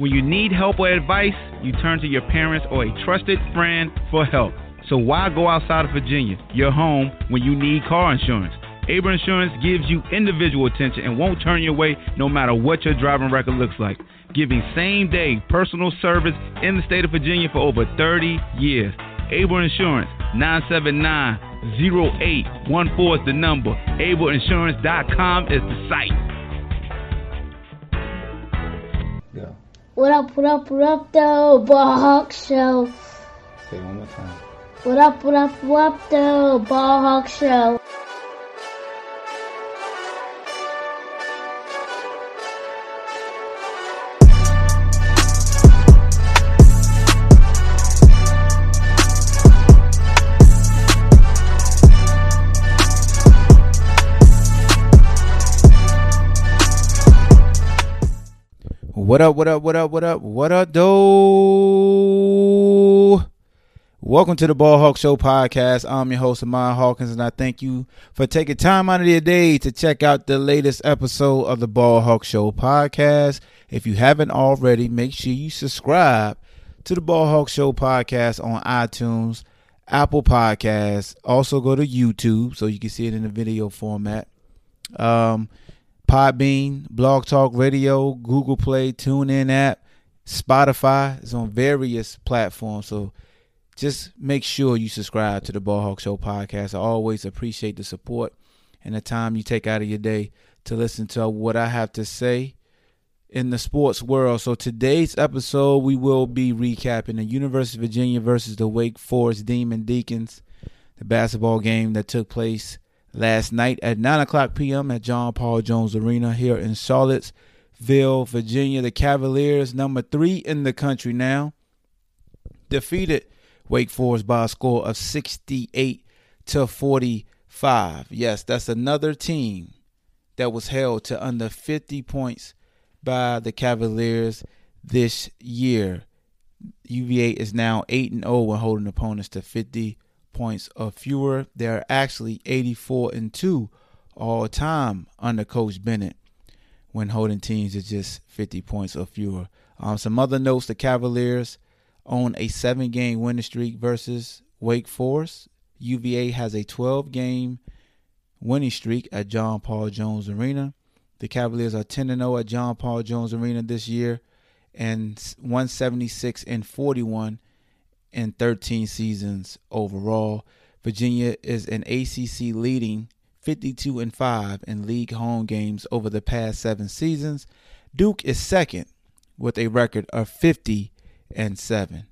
When you need help or advice, you turn to your parents or a trusted friend for help. So why go outside of Virginia, your home, when you need car insurance? Able Insurance gives you individual attention and won't turn you away no matter what your driving record looks like. Giving same day personal service in the state of Virginia for over 30 years. Able Insurance, 979 0814 is the number. AbleInsurance.com is the site. What up, what up, what up, though? Ball Hawk Show. Say one more time. What up, what up, what up, though? Ball Hawk Show. What up, what up, what up, what up, what up, though? Welcome to the Ball Hawk Show podcast. I'm your host, Ahmad Hawkins, and I thank you for taking time out of your day to check out the latest episode of the Ball Hawk Show podcast. If you haven't already, make sure you subscribe to the Ball Hawk Show podcast on iTunes, Apple Podcasts. Also, go to YouTube so you can see it in the video format. Um, Podbean, Blog Talk Radio, Google Play, TuneIn app, Spotify is on various platforms. So just make sure you subscribe to the Ball Hawk Show podcast. I always appreciate the support and the time you take out of your day to listen to what I have to say in the sports world. So today's episode, we will be recapping the University of Virginia versus the Wake Forest Demon Deacons, the basketball game that took place last night at 9 o'clock p.m. at John Paul Jones Arena here in Charlottesville, Virginia. The Cavaliers, number three in the country now, defeated Wake Forest by a score of 68 to 45. Yes, that's another team that was held to under 50 points by the Cavaliers this year. UVA is now 8 and 0 when holding opponents to 50 points or fewer. They're actually 84 and 2 all time under Coach Bennett when holding teams to just 50 points or fewer. Um, some other notes the Cavaliers own a seven game winning streak versus Wake Forest. UVA has a 12 game winning streak at John Paul Jones Arena. The Cavaliers are 10 0 at John Paul Jones Arena this year and 176 and 41 in 13 seasons overall. Virginia is an ACC leading 52 and 5 in league home games over the past 7 seasons. Duke is second with a record of 50 and 7.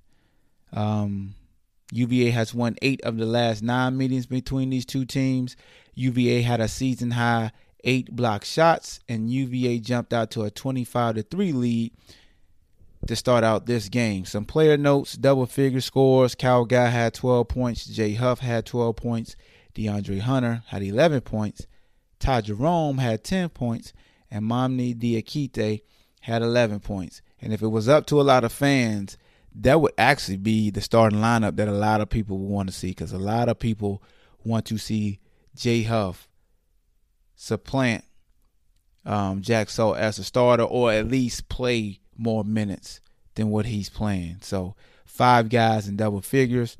Um, UVA has won 8 of the last 9 meetings between these two teams. UVA had a season high 8 block shots and UVA jumped out to a 25 to 3 lead to start out this game. Some player notes, double figure scores. Kyle Guy had 12 points. Jay Huff had 12 points. DeAndre Hunter had 11 points. Ty Jerome had 10 points. And Mamadi Diakite had 11 points. And if it was up to a lot of fans, that would actually be the starting lineup that a lot of people would want to see because a lot of people want to see Jay Huff supplant um, Jack Salt as a starter or at least play more minutes than what he's playing. So five guys in double figures.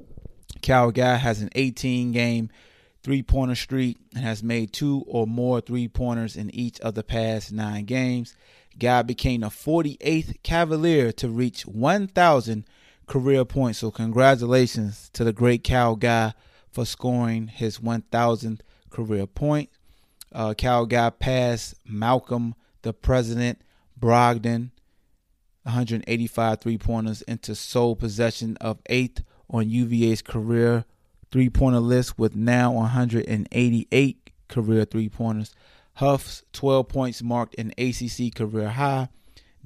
Kyle Guy has an 18 game three pointer streak and has made two or more three pointers in each of the past nine games. Guy became the 48th Cavalier to reach 1,000 career points. So, congratulations to the great Kyle Guy for scoring his 1,000th career point. Uh, Kyle Guy passed Malcolm, the president, Brogdon, 185 three pointers into sole possession of eighth on UVA's career three pointer list with now 188 career three pointers. Huff's 12 points marked an ACC career high.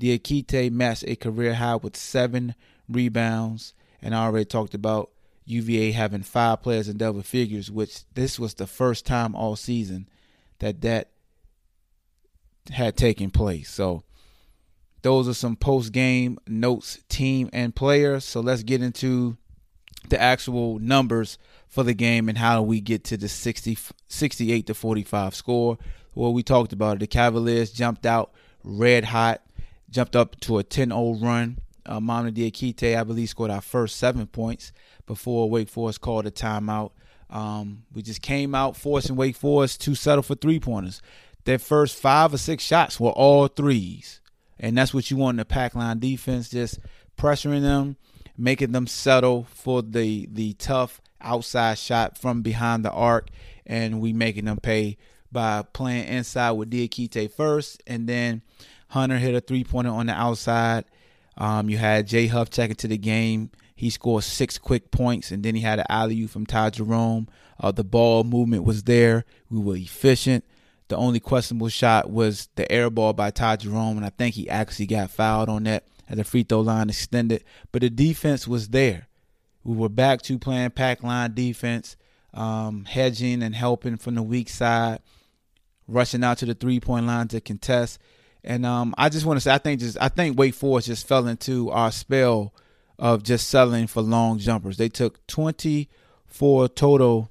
Diakite matched a career high with seven rebounds, and I already talked about UVA having five players in double figures, which this was the first time all season that that had taken place. So those are some post game notes, team and players. So let's get into the actual numbers for the game and how we get to the 60, 68 to 45 score. Well, we talked about it. The Cavaliers jumped out red hot, jumped up to a 10 0 run. Uh, Mamadi Diakite, I believe, scored our first seven points before Wake Forest called a timeout. Um, we just came out forcing Wake Forest to settle for three pointers. Their first five or six shots were all threes. And that's what you want in the pack line defense, just pressuring them, making them settle for the the tough outside shot from behind the arc, and we making them pay by playing inside with Diakite first, and then Hunter hit a three pointer on the outside. Um, you had Jay Huff checking to the game. He scored six quick points, and then he had an alley from Ty Jerome. Uh, the ball movement was there. We were efficient. The only questionable shot was the air ball by Todd Jerome, and I think he actually got fouled on that at the free throw line extended. But the defense was there. We were back to playing pack line defense, um, hedging and helping from the weak side, rushing out to the three point line to contest. And um, I just want to say, I think just I think Wake Forest just fell into our spell of just selling for long jumpers. They took 24 total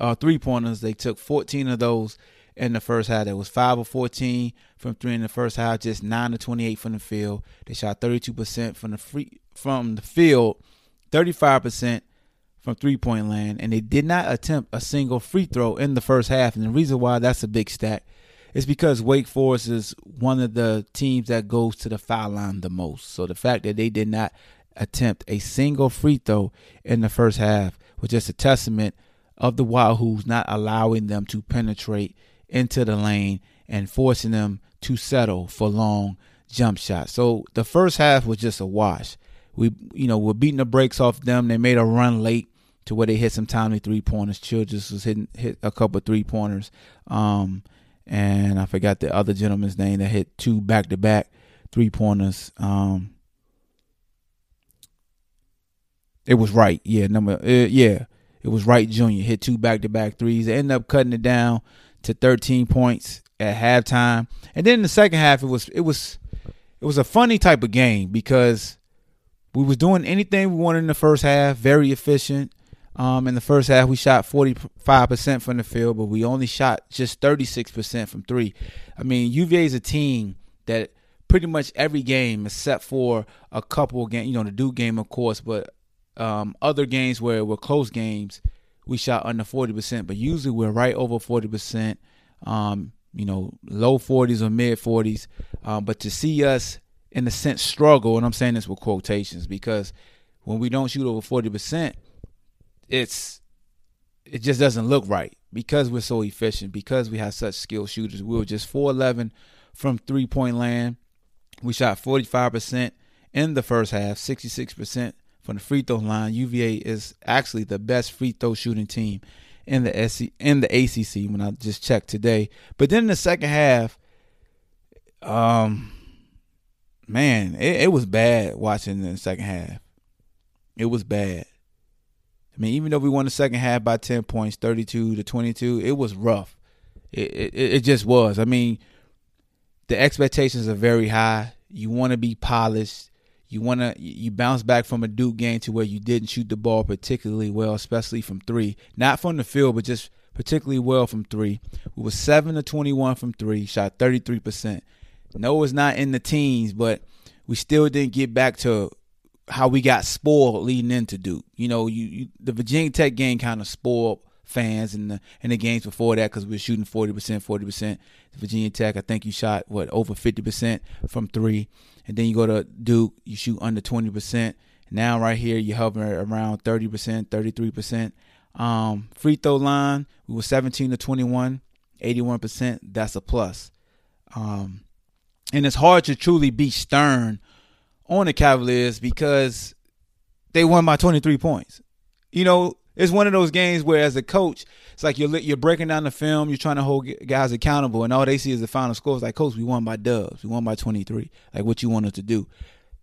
uh, three pointers. They took 14 of those in the first half. That was 5 of 14 from three in the first half, just 9 of 28 from the field. They shot 32% from the free from the field, 35% from three point land, and they did not attempt a single free throw in the first half. And the reason why that's a big stat is because Wake Forest is one of the teams that goes to the foul line the most. So the fact that they did not attempt a single free throw in the first half was just a testament of the Wahoos not allowing them to penetrate into the lane and forcing them to settle for long jump shots. So the first half was just a wash. We, you know, we're beating the brakes off them. They made a run late to where they hit some timely three pointers. Childress was hitting hit a couple three pointers, um, and I forgot the other gentleman's name that hit two back to back three pointers. Um, it was right, yeah, number, uh, yeah, it was right. Junior hit two back to back threes. They ended up cutting it down to 13 points at halftime. And then in the second half, it was it was it was a funny type of game because we was doing anything we wanted in the first half, very efficient. Um, in the first half, we shot 45% from the field, but we only shot just 36% from three. I mean, UVA is a team that pretty much every game, except for a couple of games, you know, the Duke game, of course, but um, other games where it were close games, we shot under 40%, but usually we're right over 40%, um, you know, low 40s or mid 40s. Um, but to see us, in a sense, struggle, and I'm saying this with quotations, because when we don't shoot over 40%, it's it just doesn't look right because we're so efficient, because we have such skilled shooters. We were just 411 from three point land. We shot 45% in the first half, 66% from the free throw line. UVA is actually the best free throw shooting team in the SC, in the ACC when I just checked today. But then in the second half, um, man, it, it was bad watching the second half. It was bad. I mean, even though we won the second half by ten points, thirty-two to twenty-two, it was rough. It it, it just was. I mean, the expectations are very high. You want to be polished. You want to you bounce back from a Duke game to where you didn't shoot the ball particularly well, especially from three. Not from the field, but just particularly well from three. We were seven to twenty one from three, shot thirty three percent. No, it's not in the teens, but we still didn't get back to how we got spoiled leading into Duke. You know, you, you the Virginia Tech game kind of spoiled fans in the in the games before that because we were shooting forty percent, forty percent. Virginia Tech, I think you shot what over fifty percent from three and then you go to Duke, you shoot under 20%. Now right here, you're hovering around 30%, 33%. Um, free throw line, we were 17 to 21, 81%. That's a plus. Um, and it's hard to truly be stern on the Cavaliers because they won by 23 points. You know, It's one of those games where, as a coach, it's like you're you're breaking down the film, you're trying to hold guys accountable, and all they see is the final score. It's like, coach, we won by dubs, we won by 23. Like what you want us to do,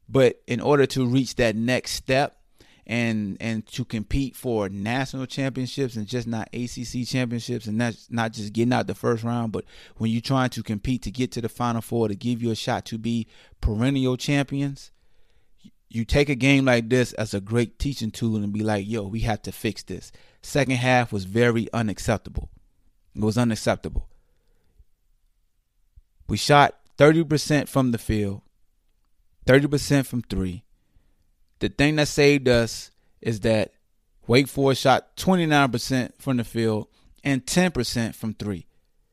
but in order to reach that next step, and and to compete for national championships and just not ACC championships and that's not just getting out the first round, but when you're trying to compete to get to the final four to give you a shot to be perennial champions, you take a game like this as a great teaching tool and be like, yo, we have to fix this. Second half was very unacceptable. It was unacceptable. We shot 30% from the field, 30% from three. The thing that saved us is that Wake Forest shot 29% from the field and 10% from three.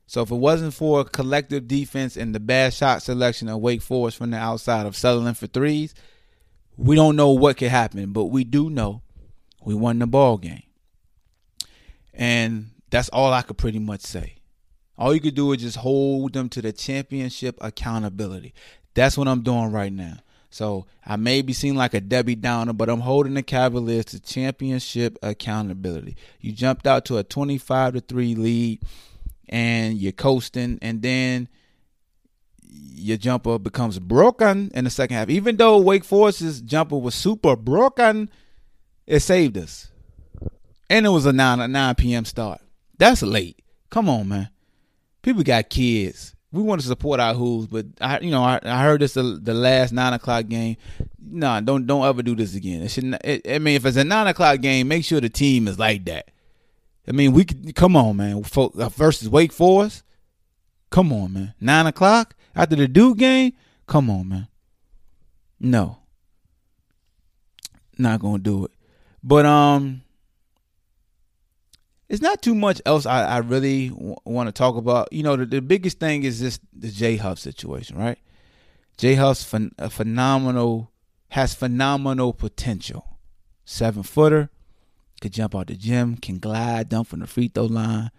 So if it wasn't for collective defense and the bad shot selection of Wake Forest from the outside of Sutherland for threes, we don't know what could happen, but we do know we won the ball game. And that's all I could pretty much say. All you could do is just hold them to the championship accountability. That's what I'm doing right now. So I may be seen like a Debbie Downer, but I'm holding the Cavaliers to championship accountability. You jumped out to a 25 to 3 lead and you're coasting, and then your jumper becomes broken in the second half. Even though Wake Forest's jumper was super broken, it saved us. And it was a 9 a 9 p.m. start. That's late. Come on, man. People got kids. We want to support our Hoos, but I, you know, I, I heard this the, the last nine o'clock game. Nah, don't don't ever do this again. It should. It, I mean, if it's a nine o'clock game, make sure the team is like that. I mean, we could come on, man. Versus Wake Forest, come on, man. Nine o'clock after the Duke game, come on, man. No, not gonna do it. But um, it's not too much else I, I really w- want to talk about. You know, the, the biggest thing is just the Jay Huff situation, right? Jay Huff's phen- a phenomenal, has phenomenal potential. Seven footer, could jump out the gym, can glide, dunk from the free throw line,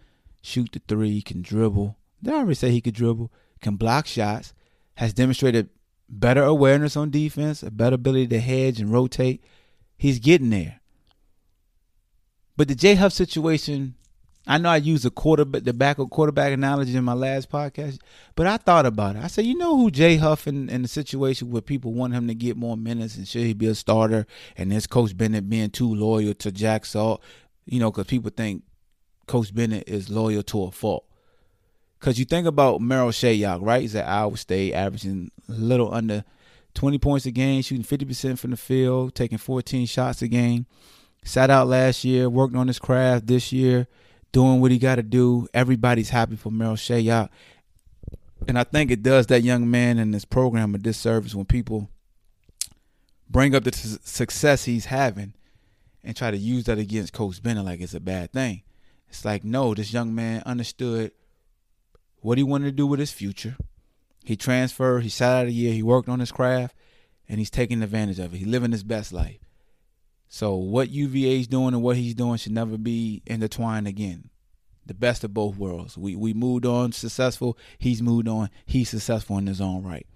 shoot the three, can dribble. I already say he could dribble? Can block shots, has demonstrated better awareness on defense, a better ability to hedge and rotate. He's getting there. But the Jay Huff situation, I know I used the quarterback, the backup quarterback analogy in my last podcast, but I thought about it. I said, you know who Jay Huff in, in the situation where people want him to get more minutes and should he be a starter, and this Coach Bennett being too loyal to Jack Salt, you know, because people think Coach Bennett is loyal to a fault. Because you think about Marial Shayok, right? He's at Iowa State, averaging a little under 20 points a game, shooting 50% from the field, taking 14 shots a game. Sat out last year, worked on his craft this year, doing what he got to do. Everybody's happy for Marial Shayok. And I think it does that young man and this program a disservice when people bring up the success he's having and try to use that against Coach Bennett like it's a bad thing. It's like, no, this young man understood what he wanted to do with his future. He transferred, he sat out a year, he worked on his craft, and he's taking advantage of it. He's living his best life. So what UVA is doing and what he's doing should never be intertwined again. The best of both worlds. We we moved on successful. He's moved on. He's successful in his own right,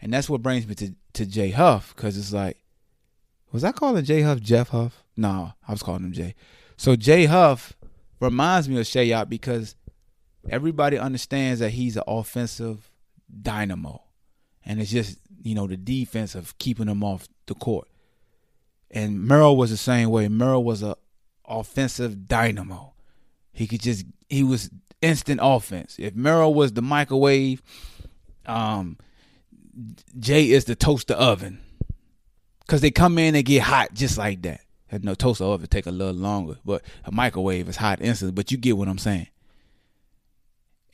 and that's what brings me to to Jay Huff because it's like, was I calling Jay Huff Jeff Huff? No, I was calling him Jay. So Jay Huff reminds me of Shayok because everybody understands that he's an offensive dynamo, and it's just you know the defense of keeping him off the court. And Marial was the same way. Marial was a offensive dynamo. He could just he was instant offense. If Marial was the microwave, um, Jay is the toaster oven. Cause they come in and get hot just like that. No toaster oven take a little longer, but a microwave is hot instantly. But you get what I'm saying.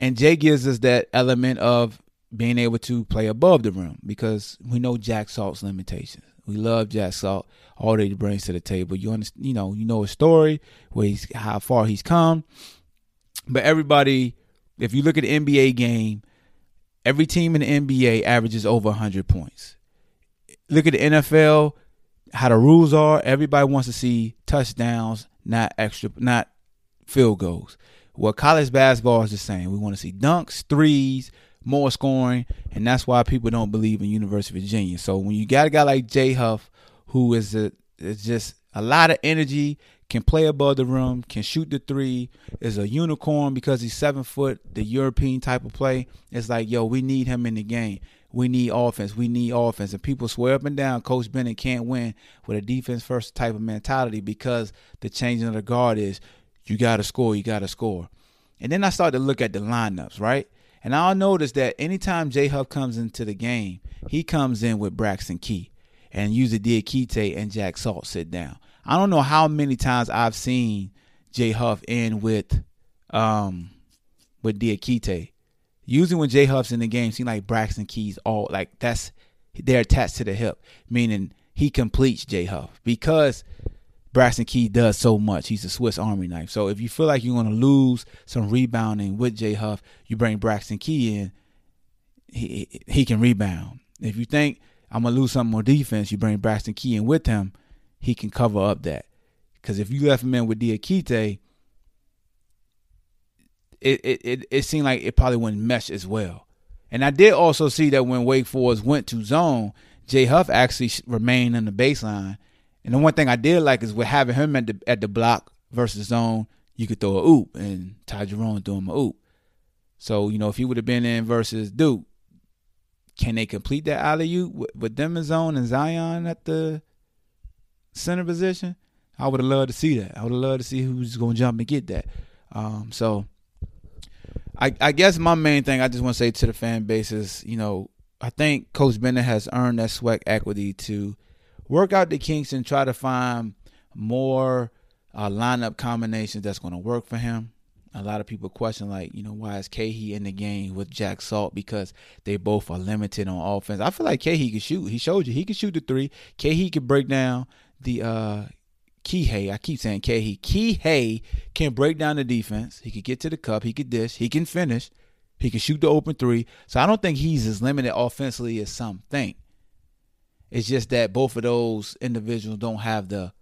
And Jay gives us that element of being able to play above the rim because we know Jack Salt's limitations. We love Jack Salt, all that he brings to the table. You understand, you know, you know his story, where he's how far he's come. But everybody, if you look at the NBA game, every team in the NBA averages over 100 points. Look at the NFL, how the rules are. Everybody wants to see touchdowns, not extra, not field goals. Well, college basketball is the same. We want to see dunks, threes, more scoring, and that's why people don't believe in University of Virginia. So when you got a guy like Jay Huff, who is a is just a lot of energy, can play above the rim, can shoot the three, is a unicorn because he's seven foot, the European type of play. It's like, yo, we need him in the game. We need offense. We need offense. And people swear up and down Coach Bennett can't win with a defense first type of mentality because the changing of the guard is you got to score, you got to score. And then I started to look at the lineups, right? And I'll notice that anytime Jay Huff comes into the game, he comes in with Braxton Key and usually Diakite and Jack Salt sit down. I don't know how many times I've seen Jay Huff in with um with Diakite. Usually when Jay Huff's in the game, seem like Braxton Keys all like that's they're attached to the hip, meaning he completes Jay Huff because Braxton Key does so much. He's a Swiss Army knife. So if you feel like you're going to lose some rebounding with Jay Huff, you bring Braxton Key in. He he can rebound. If you think I'm gonna lose some more defense, you bring Braxton Key in with him. He can cover up that. Because if you left him in with Diakite, it, it it it seemed like it probably wouldn't mesh as well. And I did also see that when Wake Forest went to zone, Jay Huff actually remained in the baseline and the one thing I did like is with having him at the at the block versus zone, you could throw a oop and Ty Jerome threw him a oop. So you know if he would have been in versus Duke, can they complete that alley oop with, with them in zone and Zion at the center position? I would have loved to see that. I would have loved to see who's going to jump and get that. Um, so I, I guess my main thing I just want to say to the fan base is, you know, I think Coach Bennett has earned that sweat equity to work out the kinks and try to find more uh, lineup combinations that's going to work for him. A lot of people question, like, you know, why is Kahee in the game with Jack Salt? Because they both are limited on offense. I feel like Kahee can shoot. He showed you he can shoot the three. Kahee can break down the uh Kihei. I keep saying Kahee. Kihei can break down the defense. He can get to the cup. He can dish. He can finish. He can shoot the open three. So I don't think he's as limited offensively as some think. It's just that both of those individuals don't have the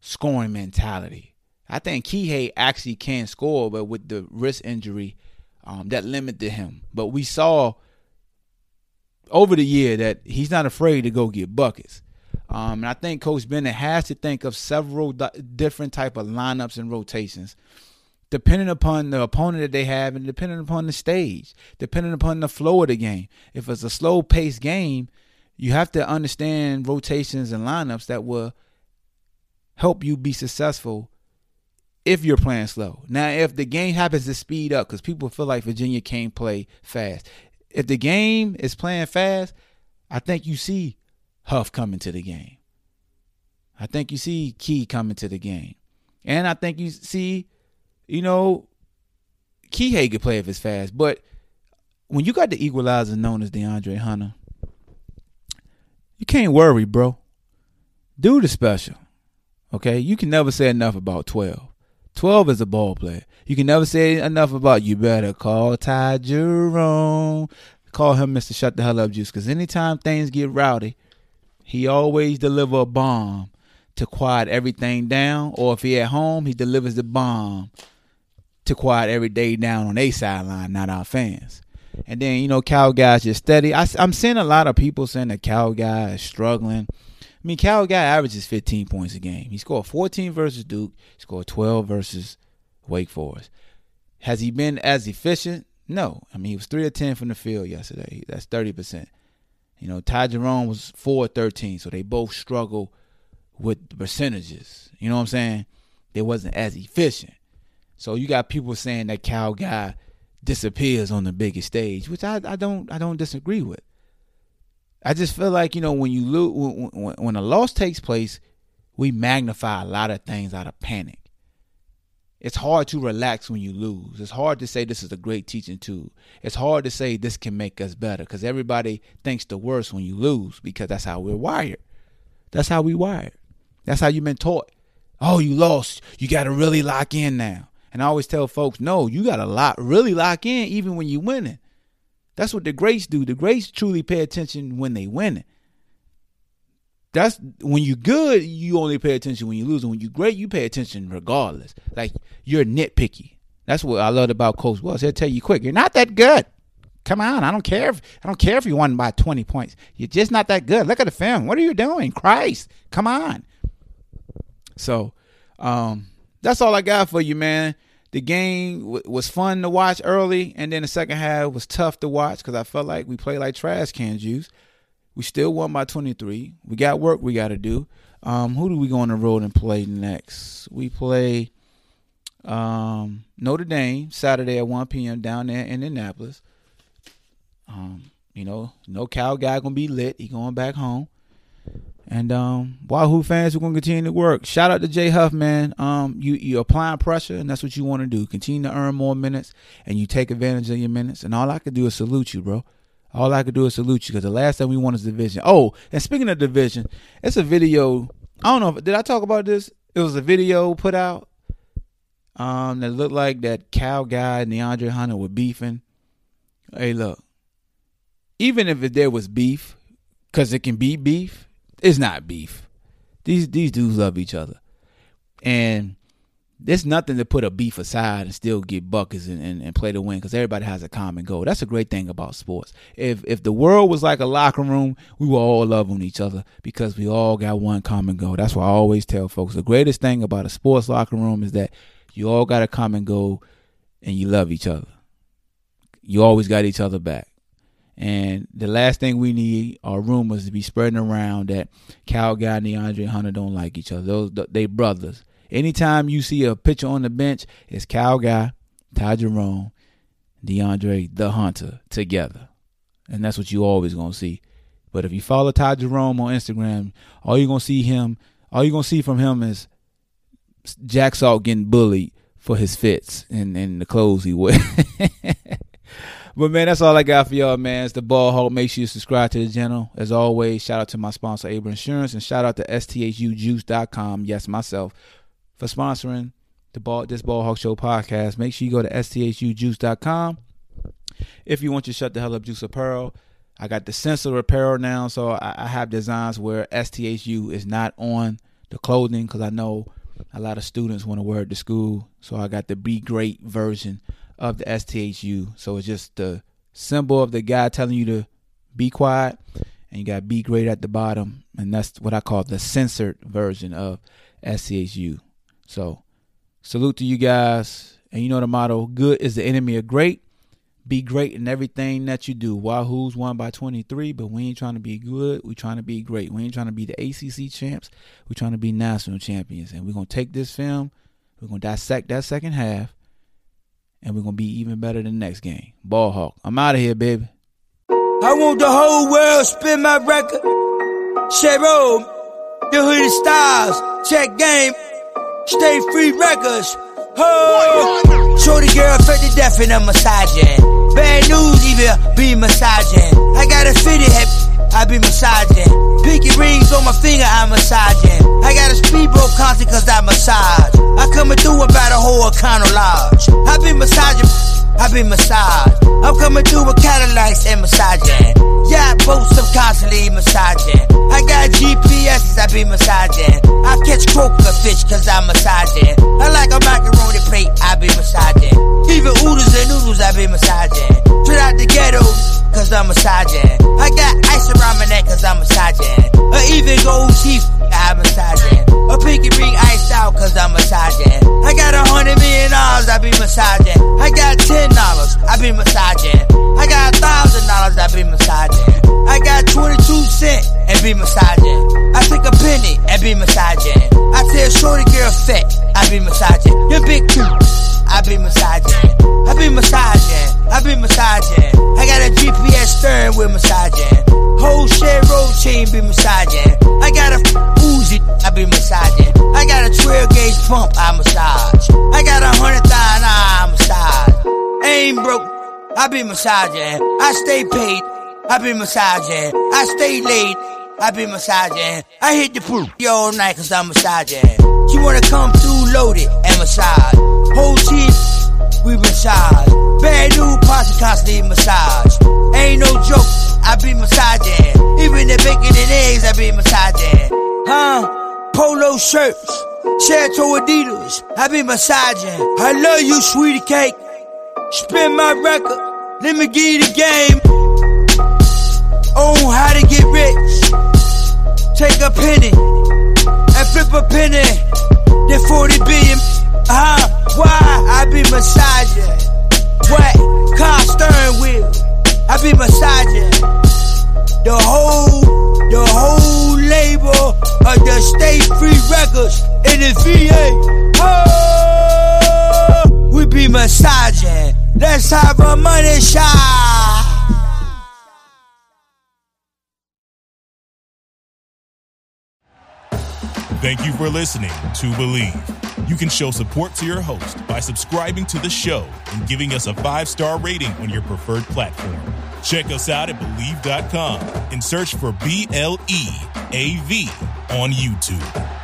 scoring mentality. I think Kihei actually can score, but with the wrist injury, um, that limited him. But we saw over the year that he's not afraid to go get buckets. Um, and I think Coach Bennett has to think of several different type of lineups and rotations, depending upon the opponent that they have and depending upon the stage, depending upon the flow of the game. If it's a slow paced game, you have to understand rotations and lineups that will help you be successful if you're playing slow. Now, if the game happens to speed up, because people feel like Virginia can't play fast. If the game is playing fast, I think you see Huff coming to the game. I think you see Key coming to the game. And I think you see, you know, Kihei could play if it's fast. But when you got the equalizer known as DeAndre Hunter, you can't worry, bro. Do the special. Okay? You can never say enough about 12. 12 is a ball player. You can never say enough about you better call Ty Jerome. Call him Mr. Shut the Hell Up Juice. Because anytime things get rowdy, he always deliver a bomb to quiet everything down. Or if he at home, he delivers the bomb to quiet every day down on a sideline, not our fans. And then, you know, Kyle Guy's just steady. I, am seeing a lot of people saying that Kyle Guy is struggling. I mean, Kyle Guy averages 15 points a game. He scored 14 versus Duke, he scored 12 versus Wake Forest. Has he been as efficient? No. I mean, he was 3 of 10 from the field yesterday. That's 30%. You know, Ty Jerome was 4 13, so they both struggle with the percentages. You know what I'm saying? They wasn't as efficient. So you got people saying that Kyle Guy disappears on the biggest stage, which I, I don't I don't disagree with. I just feel like you know when you lose when, when, when a loss takes place, we magnify a lot of things out of panic. It's hard to relax when you lose. It's hard to say this is a great teaching tool. It's hard to say this can make us better because everybody thinks the worst when you lose because that's how we're wired. That's how we wired. That's how you've been taught. Oh, you lost. You got to really lock in now. And I always tell folks, no, you got to lock, really lock in even when you're winning. That's what the greats do. The greats truly pay attention when they winning. That's when you're good, you only pay attention when you lose. And when you're great, you pay attention regardless. Like you're nitpicky. That's what I loved about Coach Wells. He'll tell you quick, you're not that good. Come on, I don't care if I don't care if you won by 20 points. You're just not that good. Look at the film. What are you doing? Christ, come on. So Um, that's all I got for you, man. The game w- was fun to watch early, and then the second half was tough to watch because I felt like we played like trash can juice. We still won by 23. We got work we got to do. Um, who do we go on the road and play next? We play um, Notre Dame Saturday at 1 p.m. down there in Indianapolis. Um, you know, no Kyle Guy gonna be lit. He going back home. And um, Wahoo fans, we're gonna continue to work. Shout out to Jay Huff, man. Um, you you applying pressure, and that's what you want to do. Continue to earn more minutes, and you take advantage of your minutes. And all I could do is salute you, bro. All I could do is salute you because the last thing we won is division. Oh, and speaking of division, it's a video. I don't know. Did I talk about this? It was a video put out um, that looked like that Kyle Guy and DeAndre Hunter were beefing. Hey, look. Even if there was beef, because it can be beef, it's not beef. These these dudes love each other, and there's nothing to put a beef aside and still get buckets and, and, and play to win because everybody has a common goal. That's a great thing about sports. If if the world was like a locker room, we would all love on each other because we all got one common goal. That's why I always tell folks the greatest thing about a sports locker room is that you all got a common goal and you love each other. You always got each other back. And the last thing we need are rumors to be spreading around that Kyle Guy and DeAndre Hunter don't like each other. Those they brothers. Anytime you see a picture on the bench, it's Kyle Guy, Ty Jerome, DeAndre the Hunter together. And that's what you always gonna see. But if you follow Ty Jerome on Instagram, all you're gonna see him all you're gonna see from him is Jack Salt getting bullied for his fits and, and the clothes he wears. But man, that's all I got for y'all, man. It's the ball hawk. Make sure you subscribe to the channel. As always, shout out to my sponsor, Able Insurance, and shout out to STHUjuice.com. Yes, myself, for sponsoring the ball this ball hawk show podcast. Make sure you go to STHUjuice.com. If you want your shut the hell up juice apparel, I got the sensor apparel now, so I, I have designs where STHU is not on the clothing because I know a lot of students want to wear it to school. So I got the Be Great version of the STHU. So it's just the symbol of the guy telling you to be quiet, and you got be great at the bottom, and that's what I call the censored version of STHU. So salute to you guys, and you know the motto: "Good is the enemy of great." Be great in everything that you do. Wahoo's won by 23, but we ain't trying to be good. We trying to be great. We ain't trying to be the ACC champs. We trying to be national champions. And we're gonna take this film. We're gonna dissect that second half and we're gonna be even better the next game. Ball Hawk. I'm out of here, baby. I want the whole world spin my record. Cheryl, the hoodie styles, check game, stay free records. Oh, shorty girl fed to death in a massaging. Bad news, even be massaging. I got a fitted head. I be massaging. Pinky rings on my finger, I'm massaging. I got a speedboat concert cause I massage. I coming through about a whole Econo Lodge. I be massaging. I be massaged. I'm coming through with Cadillacs and massaging. Constantly massaging. I got GPSs, I be massaging. I catch croaker fish cause I'm massaging. I like a macaroni plate, I be massaging. Even oodles and noodles, I be massaging. Straight out the ghetto, cause I'm massaging. I got ice around my neck cause I'm massaging. Or even gold teeth, I'm massaging. A pinky ring iced out cause I'm massaging. I got a hundred million dollars, I be massaging. I got ten dollars, I be massaging. I got a thousand dollars, I be massaging. I got 22 cent and be massaging. I take a penny and be massaging. I tell shorty girl fat, I be massaging. Your big tooth, I be massaging. I be massaging, I be massaging. I got a GPS steering with massaging. Whole shit road chain be massaging. I got a Uzi, I be massaging. I got a 12 gauge pump, I massage. I got a hundred thousand, I massage. Ain't broke, I be massaging. I stay paid, I be massaging. I stay late. I be massaging. I hit the pool all night cause I'm massaging. She wanna come through loaded and massage. Whole team we massage. Bad new posse constantly massage. Ain't no joke, I be massaging. Even the bacon and eggs, I be massaging. Huh? Polo shirts, Chateau Adidas, I be massaging. I love you, sweetie cake. Spin my record, let me give you the game. On how to get rich. Take a penny and flip a penny. Then 40 billion, huh? Why? I be massaging. What? Car steering wheel. I be massaging. The whole, the whole label of the State Free Records in the VA. Oh, Let's have a money shot. Thank you for listening to Bleav. You can show support to your host by subscribing to the show and giving us a five star rating on your preferred platform. Check us out at Bleav.com and search for B L E A V on YouTube.